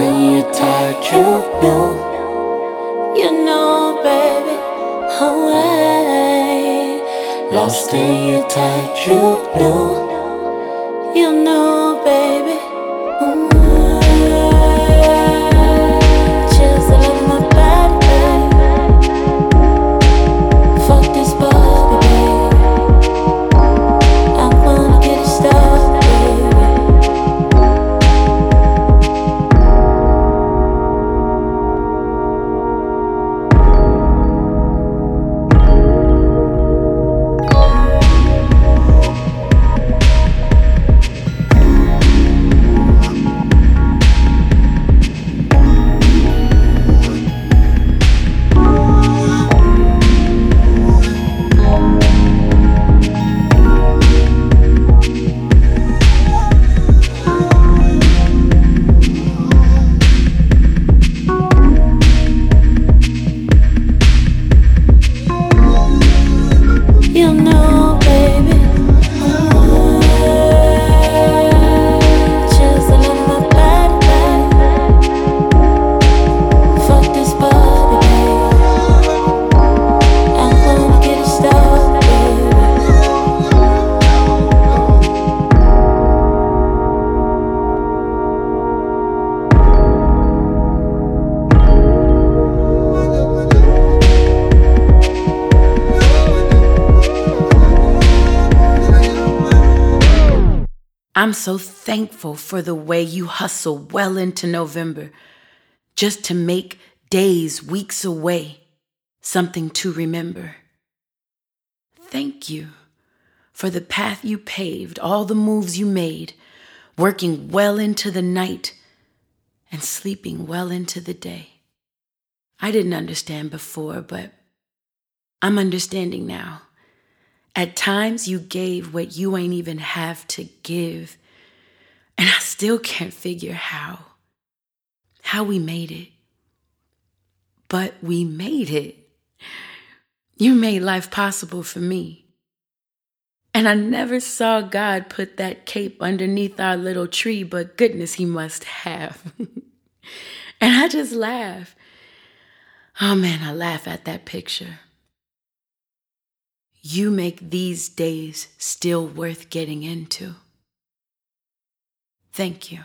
when you're tired, you know, you know, baby, away. Lost in your touch, you know. You know, I'm so thankful for the way you hustle well into November just to make days, weeks away something to remember. Thank you for the path you paved, all the moves you made, working well into the night and sleeping well into the day. I didn't understand before, but I'm understanding now. At times, you gave what you ain't even have to give. And I still can't figure how. How we made it. But we made it. You made life possible for me. And I never saw God put that cape underneath our little tree, but goodness, He must have. and I just laugh. Oh man, I laugh at that picture. You make these days still worth getting into. Thank you.